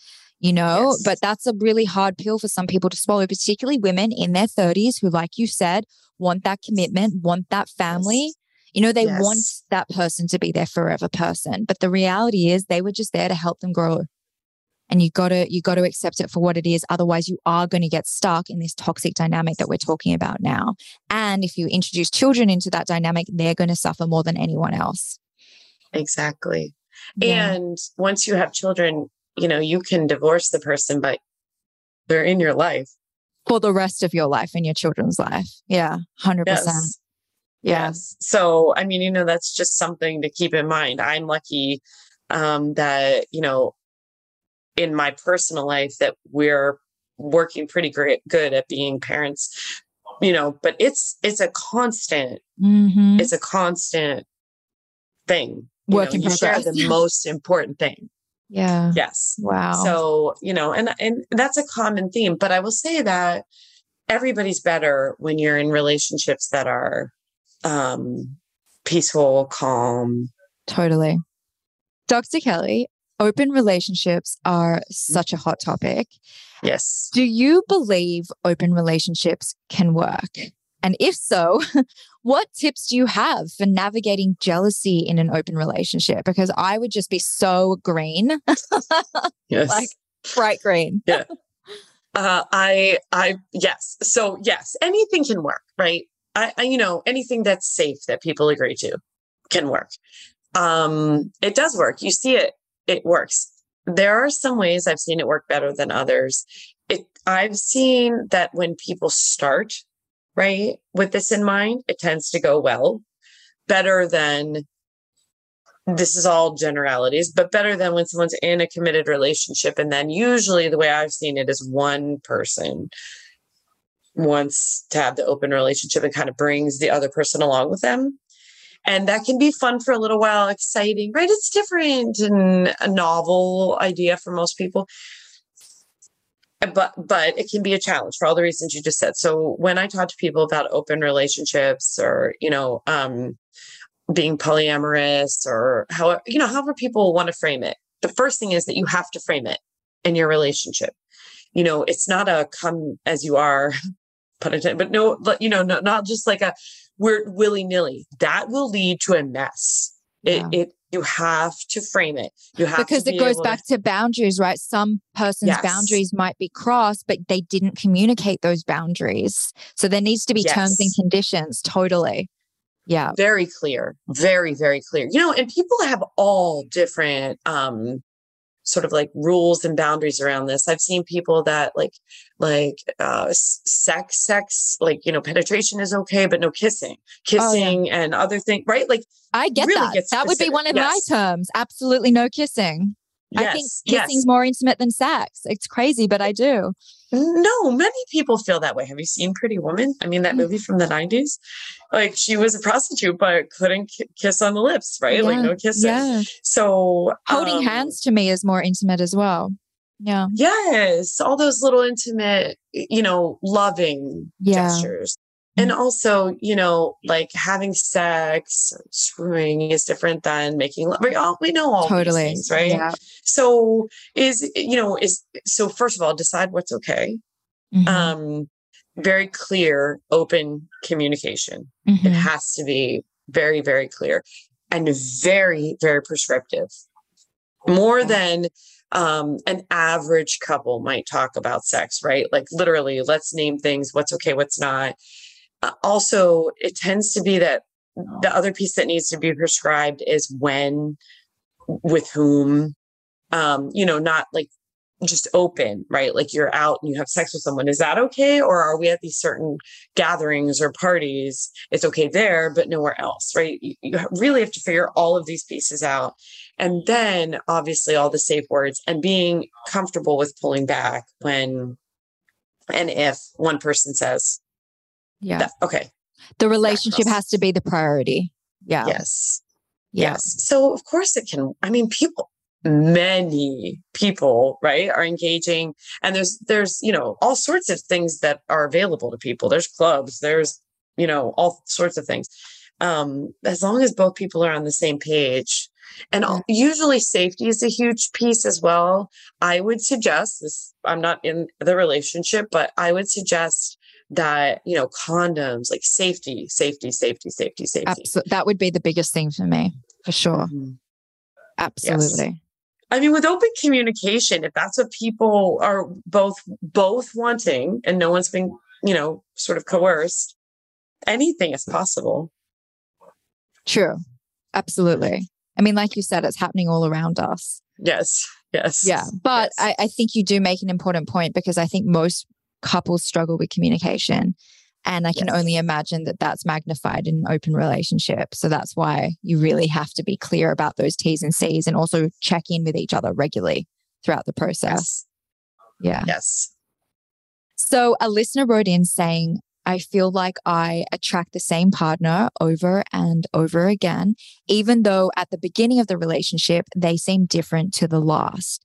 you know, yes. but that's a really hard pill for some people to swallow, particularly women in their 30s who, like you said, want that commitment, want that family. Yes. You know, they yes. want that person to be their forever person. But the reality is they were just there to help them grow. And you gotta you gotta accept it for what it is. Otherwise, you are going to get stuck in this toxic dynamic that we're talking about now. And if you introduce children into that dynamic, they're going to suffer more than anyone else. Exactly. Yeah. And once you have children, you know, you can divorce the person, but they're in your life for the rest of your life and your children's life. Yeah, 100%. Yes. Yeah. Yes. So, I mean, you know, that's just something to keep in mind. I'm lucky um, that, you know, in my personal life that we're working pretty great good at being parents you know but it's it's a constant mm-hmm. it's a constant thing you, know, you share the most important thing yeah. Yes. Wow. So, you know, and and that's a common theme, but I will say that everybody's better when you're in relationships that are um peaceful, calm. Totally. Dr. Kelly, open relationships are such a hot topic. Yes. Do you believe open relationships can work? And if so, what tips do you have for navigating jealousy in an open relationship? Because I would just be so green. yes. Like bright green. yeah. Uh, I, I, yes. So yes, anything can work, right? I, I, you know, anything that's safe that people agree to can work. Um, it does work. You see it, it works. There are some ways I've seen it work better than others. It, I've seen that when people start right? With this in mind, it tends to go well, better than this is all generalities, but better than when someone's in a committed relationship. And then usually the way I've seen it is one person wants to have the open relationship and kind of brings the other person along with them. And that can be fun for a little while, exciting, right? It's different and a novel idea for most people but but it can be a challenge for all the reasons you just said. So when i talk to people about open relationships or you know um being polyamorous or how you know however people want to frame it the first thing is that you have to frame it in your relationship. You know it's not a come as you are but no you know no, not just like a we're willy-nilly. That will lead to a mess yeah. it, it you have to frame it. You have because be it goes back to, to, boundaries, right? Some person's yes. boundaries might be crossed, but they didn't communicate those boundaries. So there needs to be yes. terms and conditions. Totally. Yeah. Very clear. Very, very clear. You know, and people have all different um sort of like rules and boundaries around this. I've seen people that like like uh sex sex like you know penetration is okay but no kissing. Kissing oh, yeah. and other things, right? Like I get really that. That would be one of yes. my terms. Absolutely no kissing. Yes, I think kissing's yes. more intimate than sex. It's crazy, but I do. No, many people feel that way. Have you seen Pretty Woman? I mean, that mm. movie from the 90s? Like, she was a prostitute, but couldn't k- kiss on the lips, right? Yeah, like, no kissing. Yeah. So, holding um, hands to me is more intimate as well. Yeah. Yes. All those little intimate, you know, loving yeah. gestures. And also, you know, like having sex, screwing is different than making love. We all we know all totally things, right? Yeah. So is you know is so first of all, decide what's okay. Mm-hmm. Um, very clear, open communication. Mm-hmm. It has to be very, very clear and very, very prescriptive. More than um, an average couple might talk about sex, right? Like literally, let's name things what's okay, what's not. Uh, also, it tends to be that the other piece that needs to be prescribed is when, with whom, um, you know, not like just open, right? Like you're out and you have sex with someone. Is that okay? Or are we at these certain gatherings or parties? It's okay there, but nowhere else, right? You, you really have to figure all of these pieces out. And then obviously all the safe words and being comfortable with pulling back when and if one person says, yeah. That, okay. The relationship has to be the priority. Yeah. Yes. Yeah. Yes. So of course it can. I mean, people, many people, right, are engaging, and there's there's you know all sorts of things that are available to people. There's clubs. There's you know all sorts of things. Um, as long as both people are on the same page, and usually safety is a huge piece as well. I would suggest this. I'm not in the relationship, but I would suggest that you know condoms like safety safety safety safety safety Absolutely. that would be the biggest thing for me for sure mm-hmm. absolutely yes. i mean with open communication if that's what people are both both wanting and no one's been you know sort of coerced anything is possible true absolutely i mean like you said it's happening all around us yes yes yeah but yes. I, I think you do make an important point because i think most couples struggle with communication. And I can yes. only imagine that that's magnified in an open relationship. So that's why you really have to be clear about those T's and C's and also check in with each other regularly throughout the process. Yes. Yeah. Yes. So a listener wrote in saying, I feel like I attract the same partner over and over again, even though at the beginning of the relationship, they seem different to the last.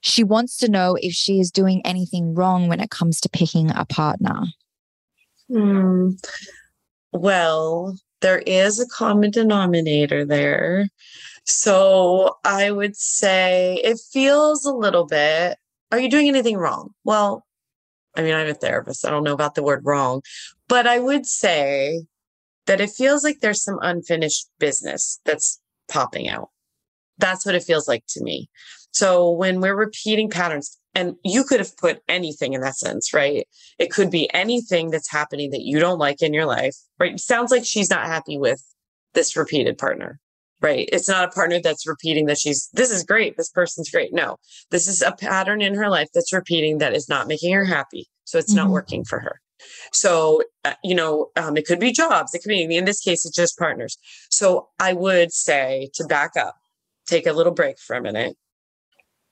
She wants to know if she is doing anything wrong when it comes to picking a partner. Hmm. Well, there is a common denominator there. So I would say it feels a little bit. Are you doing anything wrong? Well, I mean, I'm a therapist. I don't know about the word wrong, but I would say that it feels like there's some unfinished business that's popping out. That's what it feels like to me. So when we're repeating patterns, and you could have put anything in that sense, right? It could be anything that's happening that you don't like in your life, right? It sounds like she's not happy with this repeated partner, right? It's not a partner that's repeating that she's, this is great. This person's great. No, this is a pattern in her life that's repeating that is not making her happy. So it's mm-hmm. not working for her. So, uh, you know, um, it could be jobs. It could be, in this case, it's just partners. So I would say to back up, take a little break for a minute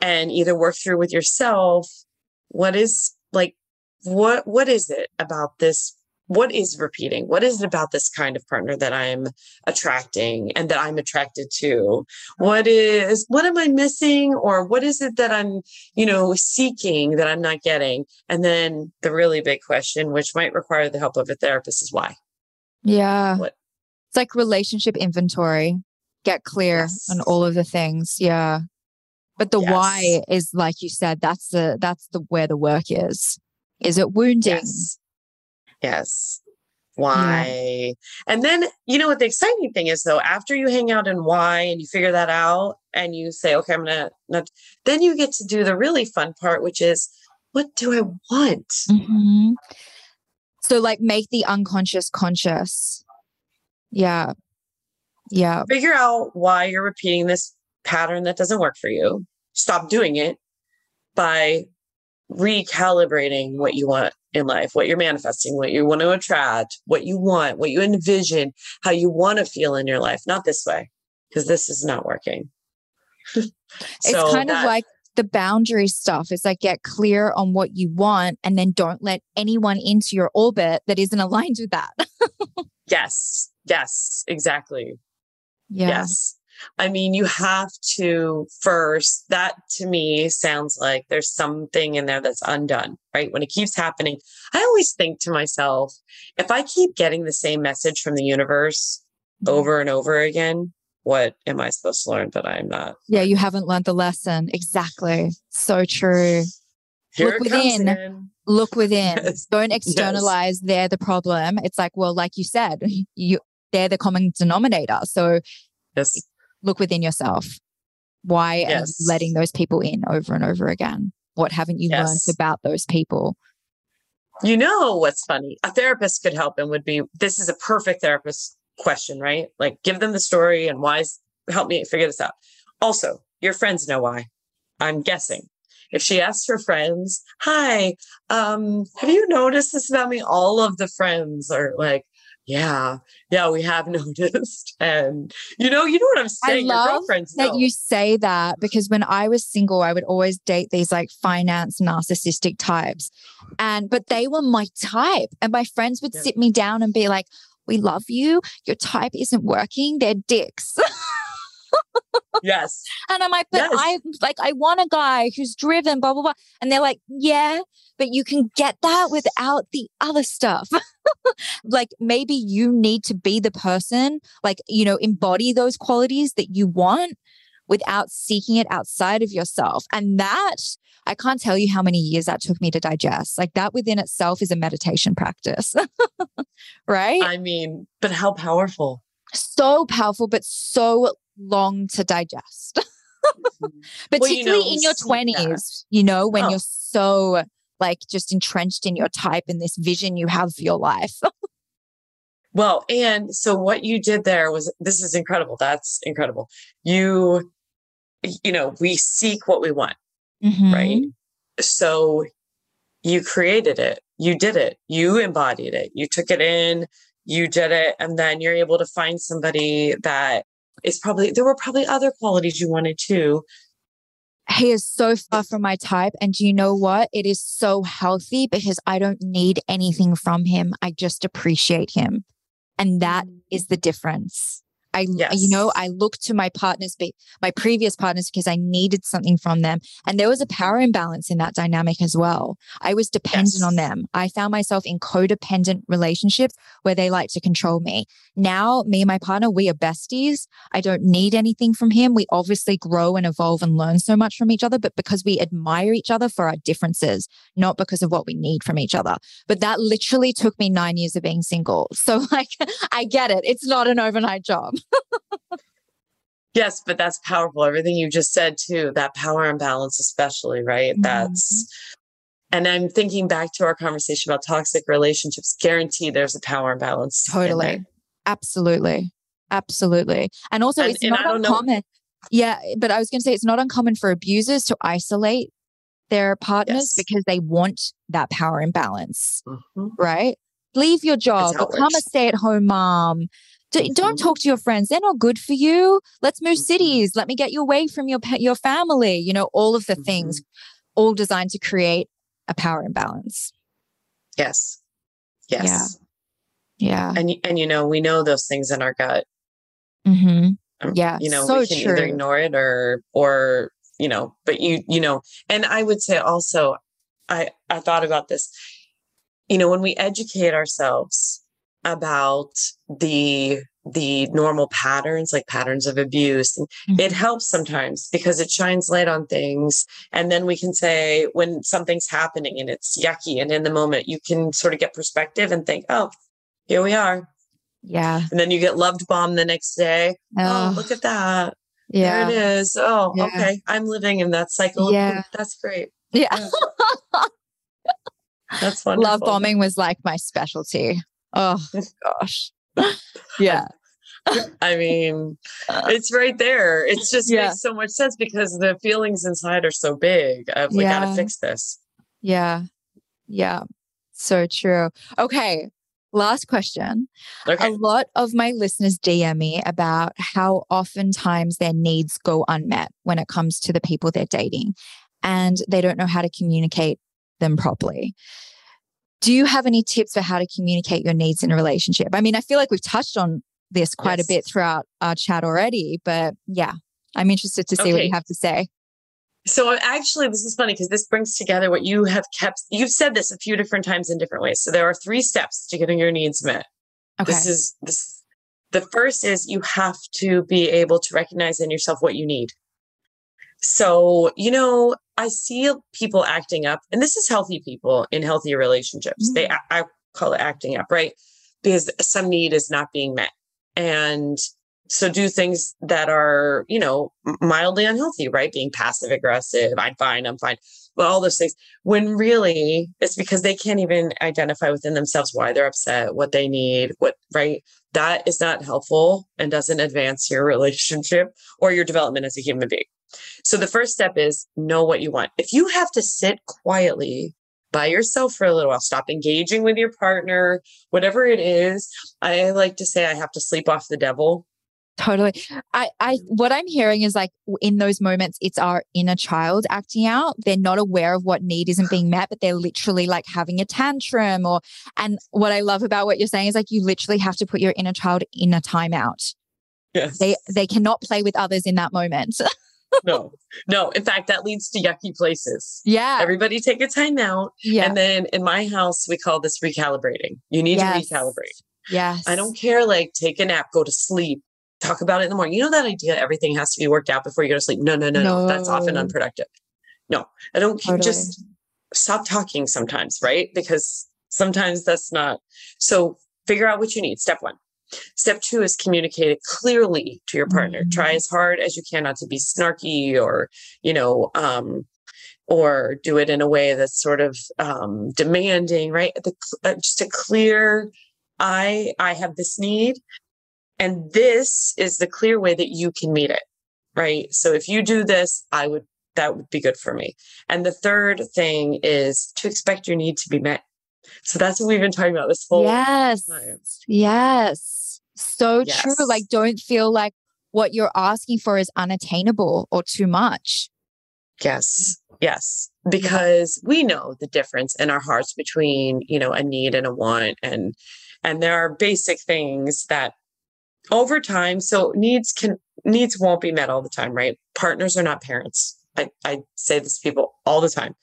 and either work through with yourself what is like what what is it about this what is repeating? What is it about this kind of partner that i'm attracting and that i'm attracted to? What is what am i missing? Or what is it that i'm you know seeking that i'm not getting? And then the really big question which might require the help of a therapist is why. Yeah. What? it's like relationship inventory. Get clear yes. on all of the things. Yeah but the yes. why is like you said, that's the that's the where the work is. Is it wounding? Yes. Yes. Why? Yeah. And then, you know what the exciting thing is though, after you hang out in why and you figure that out and you say, okay, I'm gonna not then you get to do the really fun part, which is what do I want? Mm-hmm. So like make the unconscious conscious. Yeah. Yeah. Figure out why you're repeating this pattern that doesn't work for you, stop doing it by recalibrating what you want in life, what you're manifesting, what you want to attract, what you want, what you envision, how you want to feel in your life, not this way, because this is not working. it's kind that, of like the boundary stuff. It's like get clear on what you want and then don't let anyone into your orbit that isn't aligned with that. yes. Yes, exactly. Yeah. Yes. I mean, you have to first, that to me sounds like there's something in there that's undone, right? When it keeps happening, I always think to myself, if I keep getting the same message from the universe mm-hmm. over and over again, what am I supposed to learn? But I'm not. Yeah, you haven't learned the lesson. Exactly. So true. Here Look within. Look within. Yes. Don't externalize. Yes. They're the problem. It's like, well, like you said, you they're the common denominator. So yes. Look within yourself. Why yes. are you letting those people in over and over again? What haven't you learned about those people? You know what's funny? A therapist could help and would be this is a perfect therapist question, right? Like give them the story and why help me figure this out. Also, your friends know why. I'm guessing. If she asks her friends, "Hi, um, have you noticed this about me?" All of the friends are like, "Yeah, yeah, we have noticed." And you know, you know what I'm saying. I love that you say that because when I was single, I would always date these like finance narcissistic types, and but they were my type, and my friends would yeah. sit me down and be like, we love you. Your type isn't working. They're dicks. yes. And I'm like, but yes. I like I want a guy who's driven, blah blah blah. And they're like, yeah, but you can get that without the other stuff. like maybe you need to be the person, like, you know, embody those qualities that you want without seeking it outside of yourself. And that I can't tell you how many years that took me to digest. Like that within itself is a meditation practice. right? I mean, but how powerful. So powerful, but so long to digest. Mm-hmm. Particularly well, you know, in your 20s, you know, when oh. you're so like just entrenched in your type and this vision you have for your life. well, and so what you did there was this is incredible. That's incredible. You, you know, we seek what we want mm-hmm. right? So you created it, you did it, you embodied it, you took it in, you did it, and then you're able to find somebody that is probably there were probably other qualities you wanted too. He is so far from my type. And do you know what? It is so healthy because I don't need anything from him. I just appreciate him. And that mm. the difference. I, yes. you know, I looked to my partners, my previous partners, because I needed something from them. And there was a power imbalance in that dynamic as well. I was dependent yes. on them. I found myself in codependent relationships where they like to control me. Now, me and my partner, we are besties. I don't need anything from him. We obviously grow and evolve and learn so much from each other, but because we admire each other for our differences, not because of what we need from each other. But that literally took me nine years of being single. So, like, I get it. It's not an overnight job yes, but that's powerful. Everything you just said too, that power imbalance, especially, right? Mm-hmm. That's and I'm thinking back to our conversation about toxic relationships. Guarantee there's a power imbalance. Totally. Absolutely. Absolutely. And also and, it's and not uncommon. Know. Yeah, but I was going to say it's not uncommon for abusers to isolate their partners yes. because they want that power imbalance, mm-hmm. right? Leave your job, become a stay at home mom, don't talk to your friends. They're not good for you. Let's move mm-hmm. cities. Let me get you away from your your family. You know, all of the things, mm-hmm. all designed to create a power imbalance. Yes. Yes. Yeah. Yeah. And and you know, we know those things in our gut. Mm-hmm. Um, yeah. You know, so we can true. either ignore it or or you know, but you you know, and I would say also, I I thought about this. You know, when we educate ourselves about the the normal patterns like patterns of abuse. Mm-hmm. it helps sometimes because it shines light on things. And then we can say when something's happening and it's yucky and in the moment you can sort of get perspective and think oh here we are. Yeah. And then you get loved bomb the next day. Oh, oh look at that. Yeah there it is. Oh yeah. okay. I'm living in that cycle. Yeah. That's great. Yeah, yeah. that's wonderful. love bombing was like my specialty Oh gosh. yeah. I mean, it's right there. It's just yeah. makes so much sense because the feelings inside are so big. Of, we yeah. gotta fix this. Yeah. Yeah. So true. Okay. Last question. Okay. A lot of my listeners DM me about how oftentimes their needs go unmet when it comes to the people they're dating and they don't know how to communicate them properly. Do you have any tips for how to communicate your needs in a relationship? I mean, I feel like we've touched on this quite yes. a bit throughout our chat already, but yeah, I'm interested to see okay. what you have to say. So actually, this is funny because this brings together what you have kept. You've said this a few different times in different ways. So there are three steps to getting your needs met. Okay. This is this. The first is you have to be able to recognize in yourself what you need. So, you know, I see people acting up, and this is healthy people in healthy relationships. Mm-hmm. They, I call it acting up, right? Because some need is not being met. And so do things that are, you know, mildly unhealthy, right? Being passive aggressive, I'm fine, I'm fine. Well, all those things. When really it's because they can't even identify within themselves why they're upset, what they need, what, right? That is not helpful and doesn't advance your relationship or your development as a human being. So the first step is know what you want. If you have to sit quietly by yourself for a little while, stop engaging with your partner, whatever it is, I like to say I have to sleep off the devil Totally. I, I, mm-hmm. what I'm hearing is like in those moments, it's our inner child acting out. They're not aware of what need isn't being met, but they're literally like having a tantrum or, and what I love about what you're saying is like you literally have to put your inner child in a timeout. Yes. They, they cannot play with others in that moment. no, no. In fact, that leads to yucky places. Yeah. Everybody take a time out. Yeah. And then in my house, we call this recalibrating. You need yes. to recalibrate. Yes. I don't care, like take a nap, go to sleep, talk about it in the morning. You know that idea everything has to be worked out before you go to sleep. No, no, no, no. no. That's often unproductive. No, I don't totally. just stop talking sometimes, right? Because sometimes that's not. So figure out what you need. Step one. Step two is communicate it clearly to your partner. Mm-hmm. Try as hard as you can not to be snarky or, you know, um, or do it in a way that's sort of um, demanding, right? The, uh, just a clear, I I have this need and this is the clear way that you can meet it, right? So if you do this, I would, that would be good for me. And the third thing is to expect your need to be met. So that's what we've been talking about this whole yes. time. Yes. So yes. true. Like, don't feel like what you're asking for is unattainable or too much. Yes. Mm-hmm. Yes. Mm-hmm. Because we know the difference in our hearts between, you know, a need and a want. And, and there are basic things that over time so needs can needs won't be met all the time right partners are not parents i, I say this to people all the time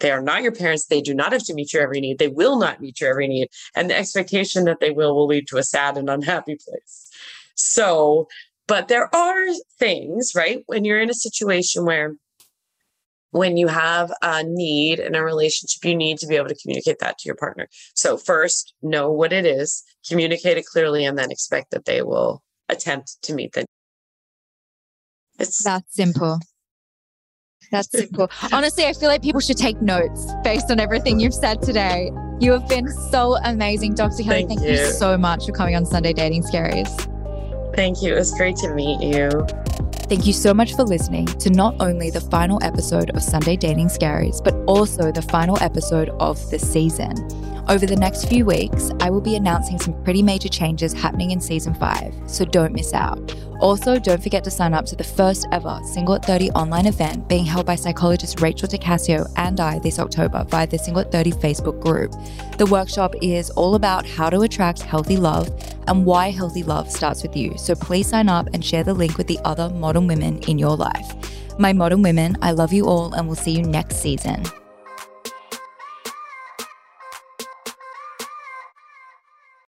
they are not your parents they do not have to meet your every need they will not meet your every need and the expectation that they will will lead to a sad and unhappy place so but there are things right when you're in a situation where when you have a need in a relationship, you need to be able to communicate that to your partner. So, first, know what it is, communicate it clearly, and then expect that they will attempt to meet the. It's that simple. That's simple. Honestly, I feel like people should take notes based on everything you've said today. You have been so amazing, Dr. Kelly. Thank, Thank you. you so much for coming on Sunday Dating Scaries. Thank you. It was great to meet you. Thank you so much for listening to not only the final episode of Sunday Dating Scaries, but also the final episode of the season. Over the next few weeks, I will be announcing some pretty major changes happening in season 5, so don't miss out. Also, don't forget to sign up to the first ever Single at 30 online event being held by psychologist Rachel DeCasio and I this October via the Single at 30 Facebook group. The workshop is all about how to attract healthy love and why healthy love starts with you. So please sign up and share the link with the other modern women in your life. My modern women, I love you all and we'll see you next season.